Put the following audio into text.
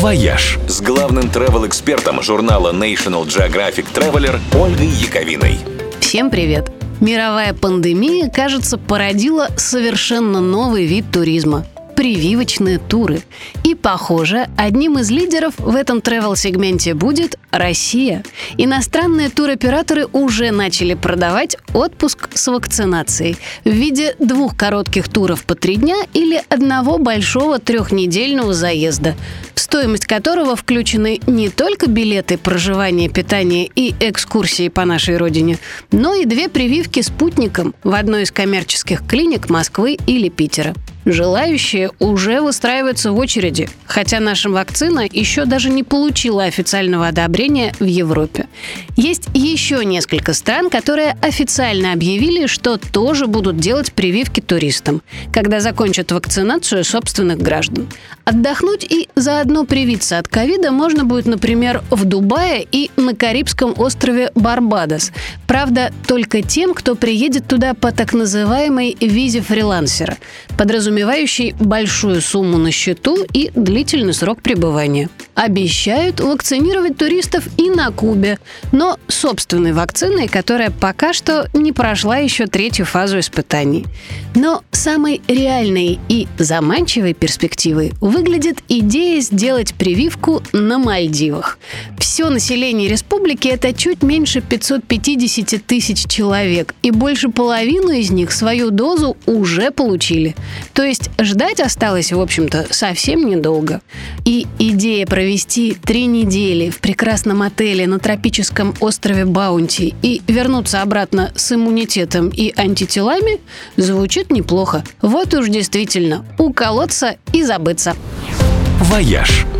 «Вояж» с главным travel-экспертом журнала National Geographic Traveler Ольгой Яковиной. Всем привет! Мировая пандемия, кажется, породила совершенно новый вид туризма прививочные туры. И, похоже, одним из лидеров в этом travel-сегменте будет Россия. Иностранные туроператоры уже начали продавать отпуск с вакцинацией в виде двух коротких туров по три дня или одного большого трехнедельного заезда, стоимость которого включены не только билеты, проживание, питание и экскурсии по нашей родине, но и две прививки спутником в одной из коммерческих клиник Москвы или Питера. Желающие уже выстраиваются в очереди, хотя наша вакцина еще даже не получила официального одобрения в Европе. Есть еще несколько стран, которые официально объявили, что тоже будут делать прививки туристам, когда закончат вакцинацию собственных граждан. Отдохнуть и заодно привиться от ковида можно будет, например, в Дубае и на Карибском острове Барбадос. Правда, только тем, кто приедет туда по так называемой визе фрилансера, подразумевающей большую сумму на счету и длительный срок пребывания. Обещают вакцинировать туристов и на Кубе, но собственной вакциной, которая пока что не прошла еще третью фазу испытаний. Но самой реальной и заманчивой перспективой выглядит идея сделать прививку на Мальдивах. Все население республики – это чуть меньше 550 тысяч человек, и больше половины из них свою дозу уже получили. То есть ждать осталось, в общем-то, совсем недолго. И идея провести три недели в прекрасном отеле на тропическом острове Баунти и вернуться обратно с иммунитетом и антителами звучит неплохо. Вот уж действительно, уколоться и забыться. «Вояж» –